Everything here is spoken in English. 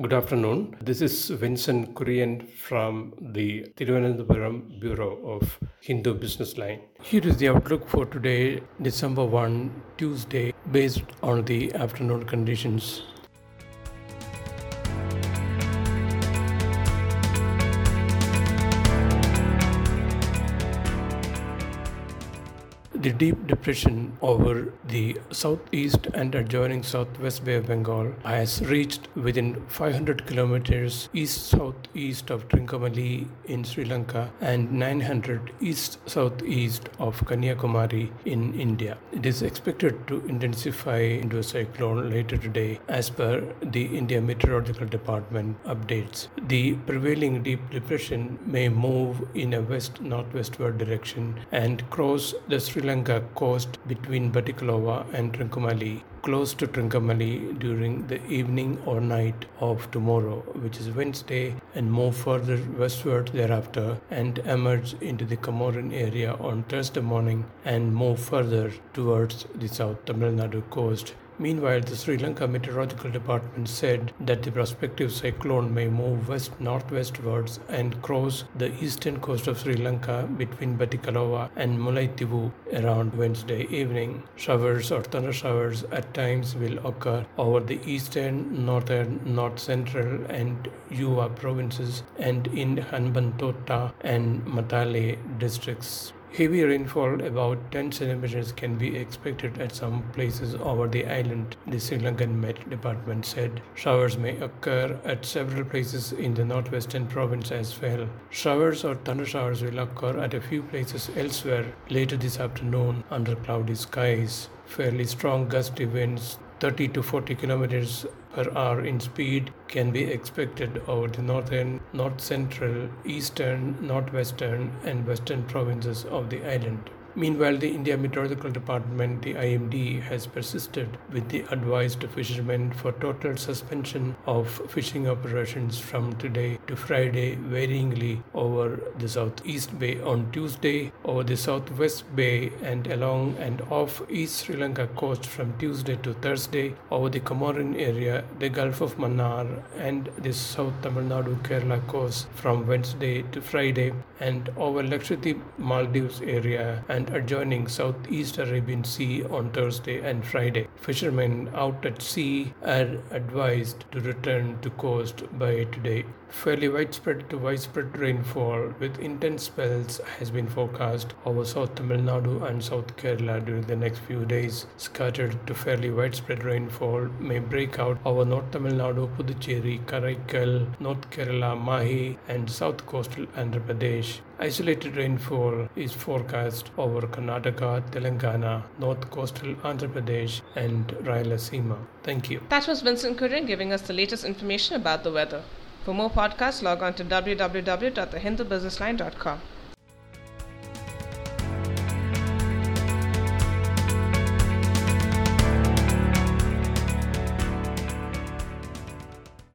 Good afternoon. This is Vinson Kurian from the Thiruvananthapuram Bureau of Hindu Business Line. Here is the outlook for today, December 1, Tuesday, based on the afternoon conditions. The deep depression over the southeast and adjoining southwest Bay of Bengal has reached within 500 kilometers east southeast of Trincomalee in Sri Lanka and 900 east southeast of Kanyakumari in India. It is expected to intensify into a cyclone later today, as per the India Meteorological Department updates. The prevailing deep depression may move in a west northwestward direction and cross the Sri Lanka Lanka coast between Batticaloa and Trincomalee, close to Trincomalee during the evening or night of tomorrow, which is Wednesday, and move further westward thereafter and emerge into the Comorin area on Thursday morning and move further towards the South Tamil Nadu coast Meanwhile, the Sri Lanka Meteorological Department said that the prospective cyclone may move west northwestwards and cross the eastern coast of Sri Lanka between Batticaloa and Mullaitivu around Wednesday evening. Showers or thunder showers at times will occur over the eastern, northern, north central, and Uva provinces and in Hambantota and Matale districts. Heavy rainfall, about 10 centimeters, can be expected at some places over the island, the Sri Lankan Met Department said. Showers may occur at several places in the northwestern province as well. Showers or thunder showers will occur at a few places elsewhere later this afternoon under cloudy skies. Fairly strong gusty winds 30 to 40 kilometers per hour in speed can be expected over the northern, north central, eastern, northwestern, and western provinces of the island. Meanwhile, the India Meteorological Department, the IMD, has persisted with the advised fishermen for total suspension of fishing operations from today to Friday, varyingly over the Southeast Bay on Tuesday, over the Southwest Bay, and along and off East Sri Lanka coast from Tuesday to Thursday, over the Comorin area, the Gulf of Mannar, and the South Tamil Nadu Kerala coast from Wednesday to Friday, and over Lakshadweep Maldives area and and adjoining Southeast Arabian Sea on Thursday and Friday. Fishermen out at sea are advised to return to coast by today. Fairly widespread to widespread rainfall with intense spells has been forecast over South Tamil Nadu and South Kerala during the next few days. Scattered to fairly widespread rainfall may break out over North Tamil Nadu, Puducherry, Karaikal, North Kerala, Mahe, and South Coastal Andhra Pradesh. Isolated rainfall is forecast over Karnataka, Telangana, North Coastal Andhra Pradesh, and Rayalaseema. Thank you. That was Vinson Kurian giving us the latest information about the weather. For more podcasts, log on to www.thehindubusinessline.com.